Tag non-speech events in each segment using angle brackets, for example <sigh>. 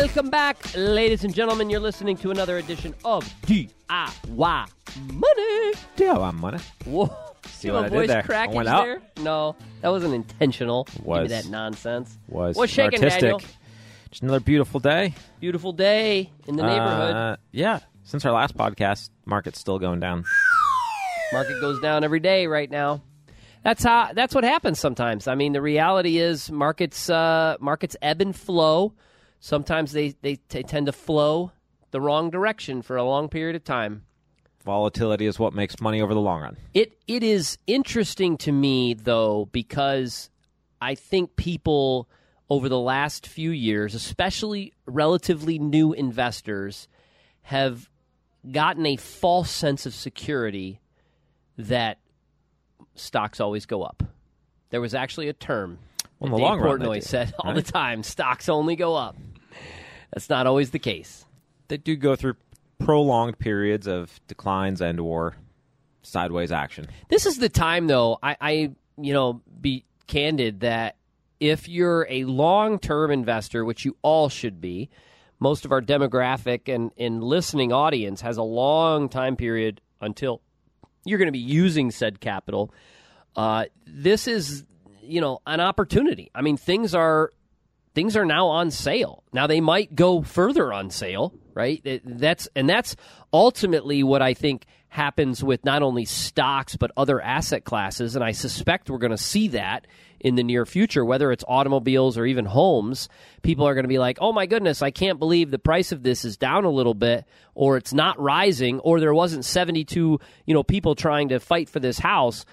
Welcome back, ladies and gentlemen. You're listening to another edition of DIY Money. DIY Money. Whoa. See my what I did voice there? I crackage went out. there? No, that wasn't intentional. Give me Was. that nonsense. Was What's shaking, artistic. Daniel? Just another beautiful day. Beautiful day in the neighborhood. Uh, yeah. Since our last podcast, market's still going down. Market goes down every day right now. That's how. That's what happens sometimes. I mean, the reality is markets uh, markets ebb and flow. Sometimes they, they they tend to flow the wrong direction for a long period of time. Volatility is what makes money over the long run. It it is interesting to me though because I think people over the last few years, especially relatively new investors, have gotten a false sense of security that stocks always go up. There was actually a term Well, in the Dave long run, Portnoy do, said all right? the time: stocks only go up. That's not always the case. They do go through prolonged periods of declines and or sideways action. This is the time, though. I, I you know, be candid that if you're a long-term investor, which you all should be, most of our demographic and, and listening audience has a long time period until you're going to be using said capital. Uh, this is, you know, an opportunity. I mean, things are things are now on sale. Now they might go further on sale, right? That's and that's ultimately what I think happens with not only stocks but other asset classes and I suspect we're going to see that in the near future whether it's automobiles or even homes. People are going to be like, "Oh my goodness, I can't believe the price of this is down a little bit or it's not rising or there wasn't 72, you know, people trying to fight for this house."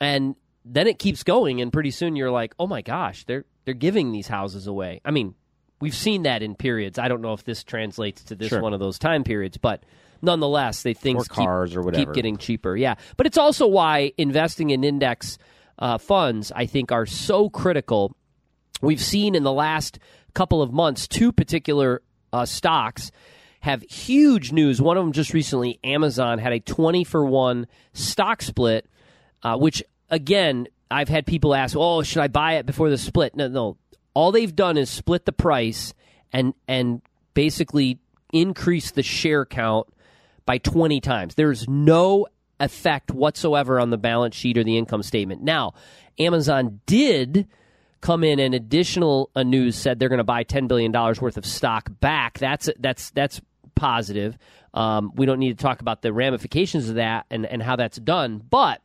And then it keeps going and pretty soon you're like oh my gosh they're they're giving these houses away i mean we've seen that in periods i don't know if this translates to this Sure. one of those time periods but nonetheless they things Or cars keep, or whatever. keep getting cheaper yeah but it's also why investing in index uh, funds i think are so critical we've seen in the last couple of months two particular uh, stocks have huge news. One of them just recently, Amazon had a 20 for 1 stock split, uh, which, again, I've had people ask, oh, should I buy it before the split? No, no. All they've done is split the price and, and basically increase the share count by 20 times. There's no effect whatsoever on the balance sheet or the income statement. Now, Amazon did come in and additional uh, news said they're going to buy 10 billion dollars worth of stock back. That's that's that's positive. Um, we don't need to talk about the ramifications of that and, and how that's done. But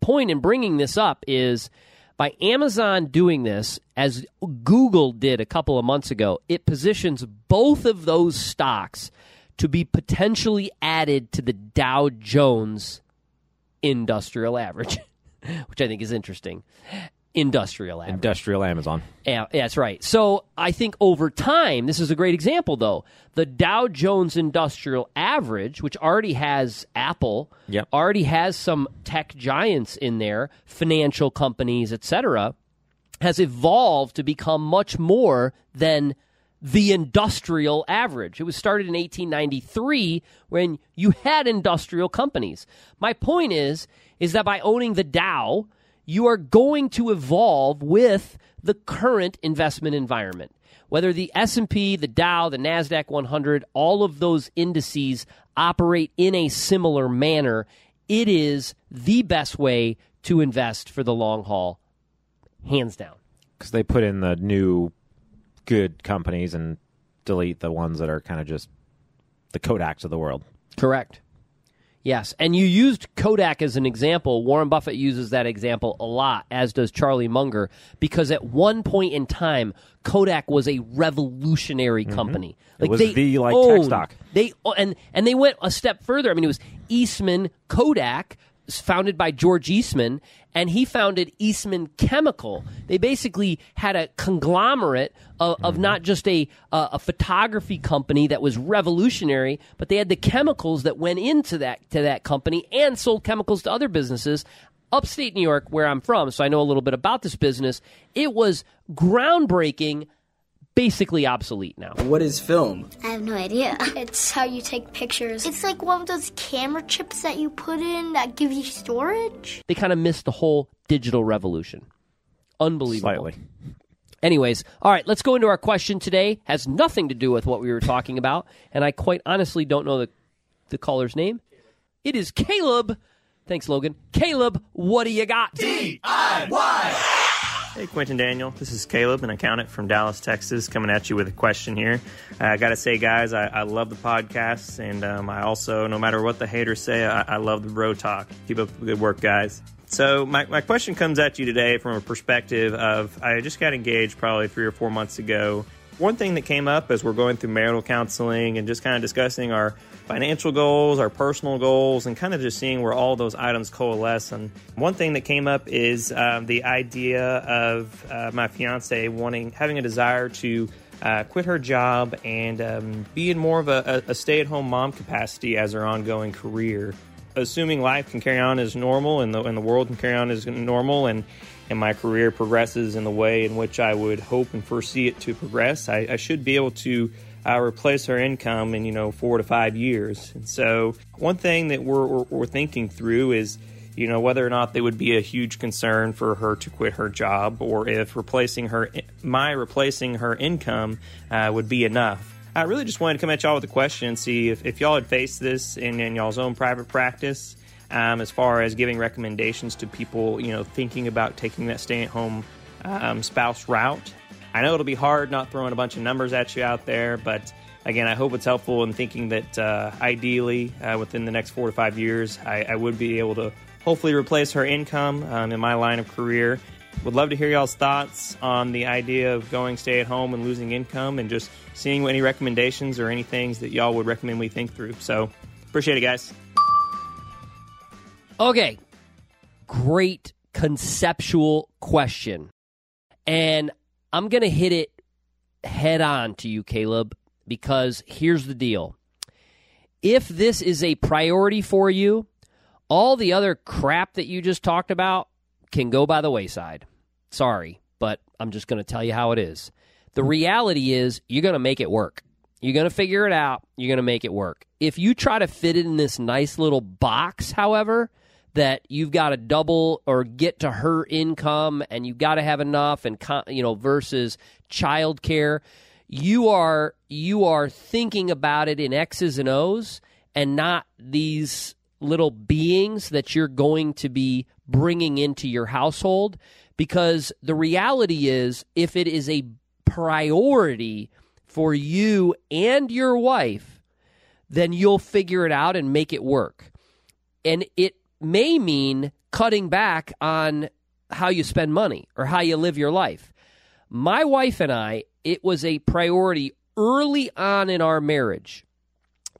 point in bringing this up is by Amazon doing this, as Google did a couple of months ago, it positions both of those stocks to be potentially added to the Dow Jones Industrial Average, <laughs> which I think is interesting. Industrial average. Industrial Amazon. Yeah, that's right. So I think over time, this is a great example, though. The Dow Jones Industrial Average, which already has Apple, Yep. already has some tech giants in there, financial companies, etc., has evolved to become much more than the industrial average. It was started in 1893 when you had industrial companies. My point is is that by owning the Dow, you are going to evolve with the current investment environment. Whether the S&P, the Dow, the Nasdaq 100, all of those indices operate in a similar manner, it is the best way to invest for the long haul, hands down. Because they put in the new good companies and delete the ones that are kind of just the Kodaks of the world. Correct. Yes, and you used Kodak as an example. Warren Buffett uses that example a lot, as does Charlie Munger, because at one point in time, Kodak was a revolutionary company. Mm-hmm. It was the, like, tech owned- stock. They and and they went a step further. I mean, it was Eastman, Kodak, founded by George Eastman, and he founded Eastman Chemical. They basically had a conglomerate of, of Mm-hmm. not just a uh, a photography company that was revolutionary, but they had the chemicals that went into that to that company and sold chemicals to other businesses. Upstate New York, where I'm from, so I know a little bit about this business. It was groundbreaking, basically obsolete now. What is film? I have no idea. <laughs> It's how you take pictures. It's like one of those camera chips that you put in that give you storage. They kind of missed the whole digital revolution. Unbelievable. Slightly. Anyways, all right, let's go into our question today. Has nothing to do with what we were talking about, and I quite honestly don't know the the caller's name. It is Caleb. Thanks, Logan. Caleb, what do you got? Hey, Quentin Daniel. This is Caleb, an accountant from Dallas, Texas, coming at you with a question here. Uh, I got to say, guys, I, I love the podcasts, and um, I also, no matter what the haters say, I, I love the bro talk. Keep up the good work, guys. So, my, my question comes at you today from a perspective of I just got engaged probably three or four months ago. One thing that came up as we're going through marital counseling and just kind of discussing our financial goals, our personal goals, and kind of just seeing where all those items coalesce. And one thing that came up is um, the idea of uh, my fiance wanting, having a desire to uh, quit her job and um, be in more of a, a stay at home mom capacity as her ongoing career. Assuming life can carry on as normal and the, and the world can carry on as normal and and my career progresses in the way in which I would hope and foresee it to progress, I, I should be able to uh, replace her income in you know four to five years. And so, one thing that we're, we're, we're thinking through is you know whether or not they would be a huge concern for her to quit her job, or if replacing her my replacing her income uh, would be enough. I really just wanted to come at y'all with a question and see if, if y'all had faced this in, in y'all's own private practice um, as far as giving recommendations to people, you know, thinking about taking that stay-at-home um, spouse route. I know it'll be hard not throwing a bunch of numbers at you out there, but again, I hope it's helpful in thinking that uh, ideally, uh, within the next four to five years, I, I would be able to hopefully replace her income um, in my line of career. Would love to hear y'all's thoughts on the idea of going stay at home and losing income and just seeing any recommendations or any things that y'all would recommend we think through. So, appreciate it, guys. Okay. Great conceptual question. And I'm going to hit it head on to you, Caleb, because here's the deal. If this is a priority for you, all the other crap that you just talked about can go by the wayside. Sorry, but I'm just going to tell you how it is. The reality is, you're going to make it work. You're going to figure it out. You're going to make it work. If you try to fit it in this nice little box, however, that you've got to double or get to her income and you've got to have enough and you know versus childcare, you are you are thinking about it in X's and O's and not these little beings that you're going to be bringing into your household because the reality is if it is a priority for you and your wife then you'll figure it out and make it work. And it may mean cutting back on how you spend money or how you live your life my wife and I it was a priority early on in our marriage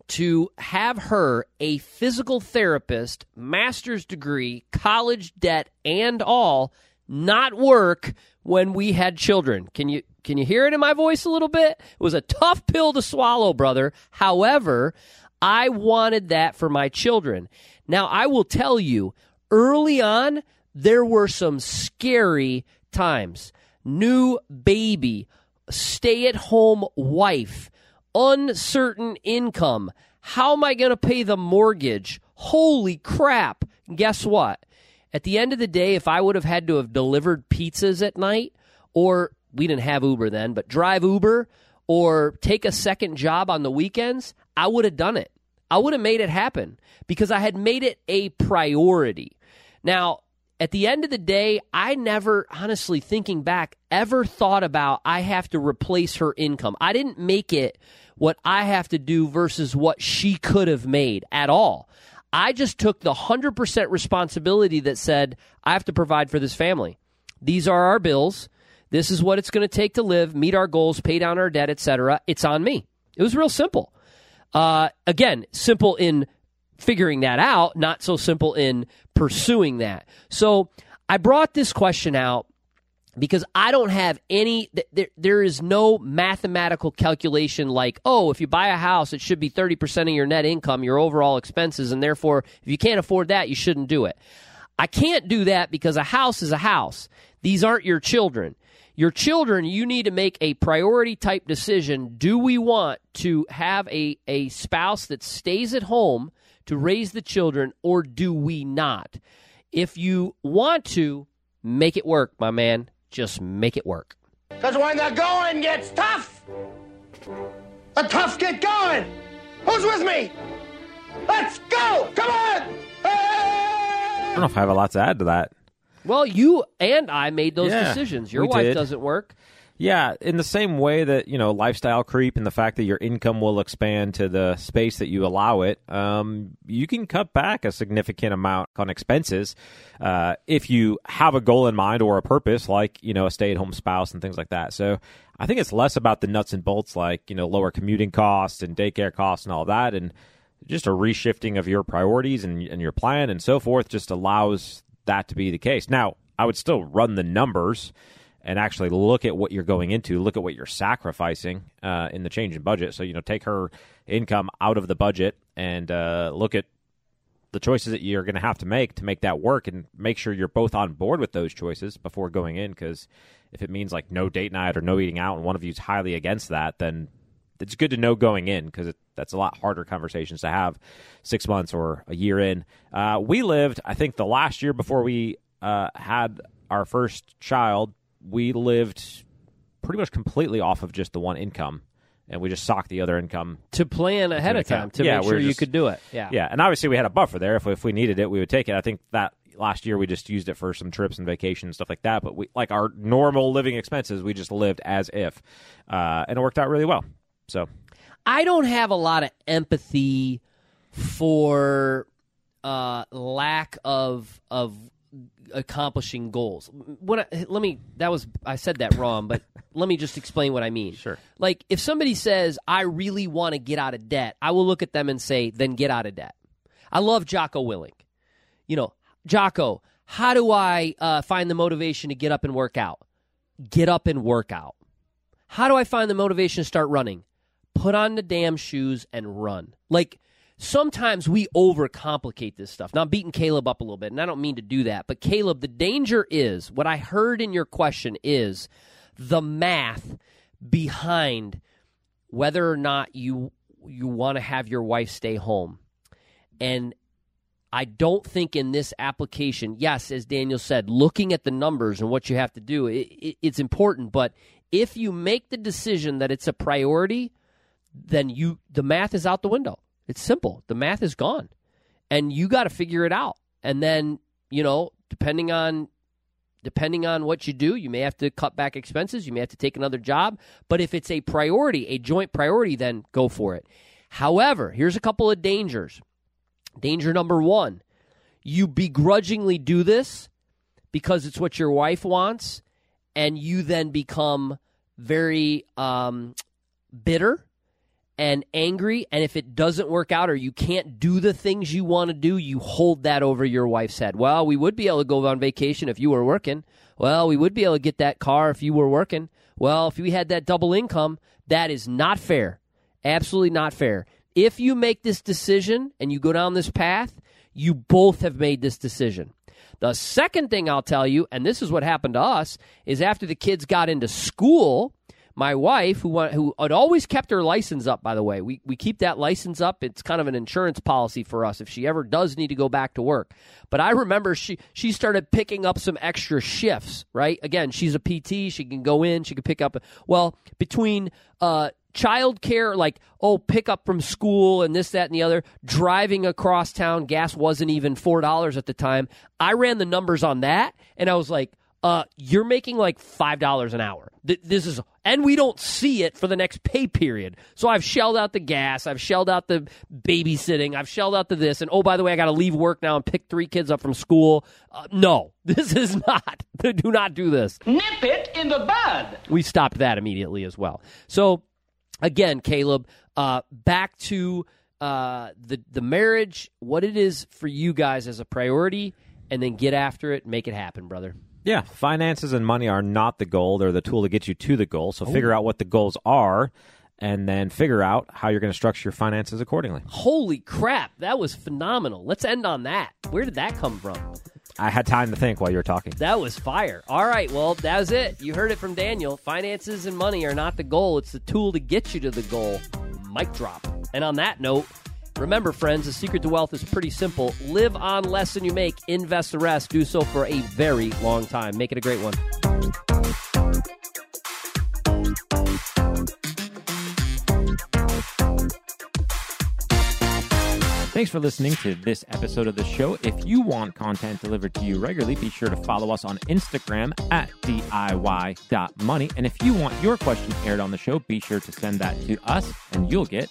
to have her a physical therapist, master's degree, college debt, and all not work when we had children. Can you can you hear it in my voice a little bit? It was a tough pill to swallow, brother. However, I wanted that for my children. Now, I will tell you, early on, there were some scary times. New baby, stay at home wife, uncertain income. How am I going to pay the mortgage? Holy crap. Guess what? At the end of the day, if I would have had to have delivered pizzas at night, or we didn't have Uber then, but drive Uber or take a second job on the weekends, I would have done it. I would have made it happen because I had made it a priority. Now, at the end of the day, I never, honestly, thinking back, ever thought about I have to replace her income. I didn't make it what I have to do versus what she could have made at all. I just took the 100% responsibility that said, I have to provide for this family. These are our bills. This is what it's going to take to live, meet our goals, pay down our debt, etc. It's on me. It was real simple. Uh, again, simple in figuring that out, not so simple in pursuing that. So I brought this question out because I don't have any, there, there is no mathematical calculation like, oh, if you buy a house, it should be 30% of your net income, your overall expenses, and therefore, if you can't afford that, you shouldn't do it. I can't do that because a house is a house. These aren't your children. Your children, you need to make a priority type decision. Do we want to have a, a spouse that stays at home to raise the children, or do we not? If you want to, make it work, my man. Just make it work. Because when the going gets tough, the tough get going. Who's with me? Let's go! Come on! I don't know if I have a lot to add to that. Well, you and I made those Yeah, decisions. Your wife did. doesn't work. Yeah, in the same way that you know lifestyle creep and the fact that your income will expand to the space that you allow it, um, you can cut back a significant amount on expenses uh, if you have a goal in mind or a purpose, like you know a stay-at-home spouse and things like that. So I think it's less about the nuts and bolts, like you know lower commuting costs and daycare costs and all that, and just a reshifting of your priorities and, and your plan and so forth just allows that to be the case. Now, I would still run the numbers and actually look at what you're going into, look at what you're sacrificing uh, in the change in budget. So, you know, take her income out of the budget and uh, look at the choices that you're going to have to make to make that work and make sure you're both on board with those choices before going in. Because if it means like no date night or no eating out and one of you's highly against that, then it's good to know going in because that's a lot harder conversations to have six months or a year in. Uh, we lived, I think, the last year before we uh, had our first child, we lived pretty much completely off of just the one income, and we just socked the other income. To plan ahead of time to Yeah, make sure you could do it. Yeah. Yeah, and obviously we had a buffer there. If we, if we needed it, we would take it. I think that last year we just used it for some trips and vacations and stuff like that. But we like our normal living expenses, we just lived as if, uh, and it worked out really well. So I don't have a lot of empathy for uh, lack of of accomplishing goals. What I, let me that was I said that wrong, but <laughs> let me just explain what I mean. Sure. Like if somebody says I really want to get out of debt, I will look at them and say, then get out of debt. I love Jocko Willink. You know, Jocko, how do I uh, find the motivation to get up and work out? Get up and work out. How do I find the motivation to start running? Put on the damn shoes and run. Like sometimes we overcomplicate this stuff. Now I'm beating Caleb up a little bit, and I don't mean to do that, but Caleb, the danger is what I heard in your question is the math behind whether or not you you want to have your wife stay home. And I don't think in this application, yes, as Daniel said, looking at the numbers and what you have to do, it, it, it's important. But if you make the decision that it's a priority, then you the math is out the window. It's simple. The math is gone, and you got to figure it out. And then you know, depending on depending on what you do, you may have to cut back expenses. You may have to take another job. But if it's a priority, a joint priority, then go for it. However, here's a couple of dangers. Danger number one you begrudgingly do this because it's what your wife wants, and you then become very um, bitter and angry. And if it doesn't work out or you can't do the things you want to do, you hold that over your wife's head. Well, we would be able to go on vacation if you were working. Well, we would be able to get that car if you were working. Well, if we had that double income, that is not fair. Absolutely not fair. If you make this decision and you go down this path, you both have made this decision. The second thing I'll tell you, and this is what happened to us, is after the kids got into school, my wife, who who had always kept her license up, by the way, we we keep that license up. It's kind of an insurance policy for us if she ever does need to go back to work. But I remember she she started picking up some extra shifts. Right, again, she's a PT. She can go in. She can pick up. Well, between uh, child care, like oh, pick up from school and this, that, and the other, driving across town. Gas wasn't even four dollars at the time. I ran the numbers on that, and I was like uh, you're making like five dollars an hour. Th- this is, and we don't see it for the next pay period. So I've shelled out the gas, I've shelled out the babysitting, I've shelled out the this, and oh by the way, I got to leave work now and pick three kids up from school. Uh, no, <laughs> this is not. <laughs> Do not do this. Nip it in the bud. We stopped that immediately as well. So again, Caleb, uh, back to uh, the the marriage, what it is for you guys as a priority, and then get after it, make it happen, brother. Yeah, finances and money are not the goal; they're the tool to get you to the goal. So oh. figure out what the goals are, and then figure out how you're going to structure your finances accordingly. Holy crap, that was phenomenal. Let's end on that. Where did that come from? I had time to think while you were talking. That was fire. All right, well, that was it. You heard it from Daniel. Finances and money are not the goal, it's the tool to get you to the goal. Mic drop. And on that note, remember, friends, the secret to wealth is pretty simple. Live on less than you make, invest the rest, do so for a very long time. Make it a great one. Thanks for listening to this episode of the show. If you want content delivered to you regularly, be sure to follow us on Instagram at DIY.money. And if you want your question aired on the show, be sure to send that to us and you'll get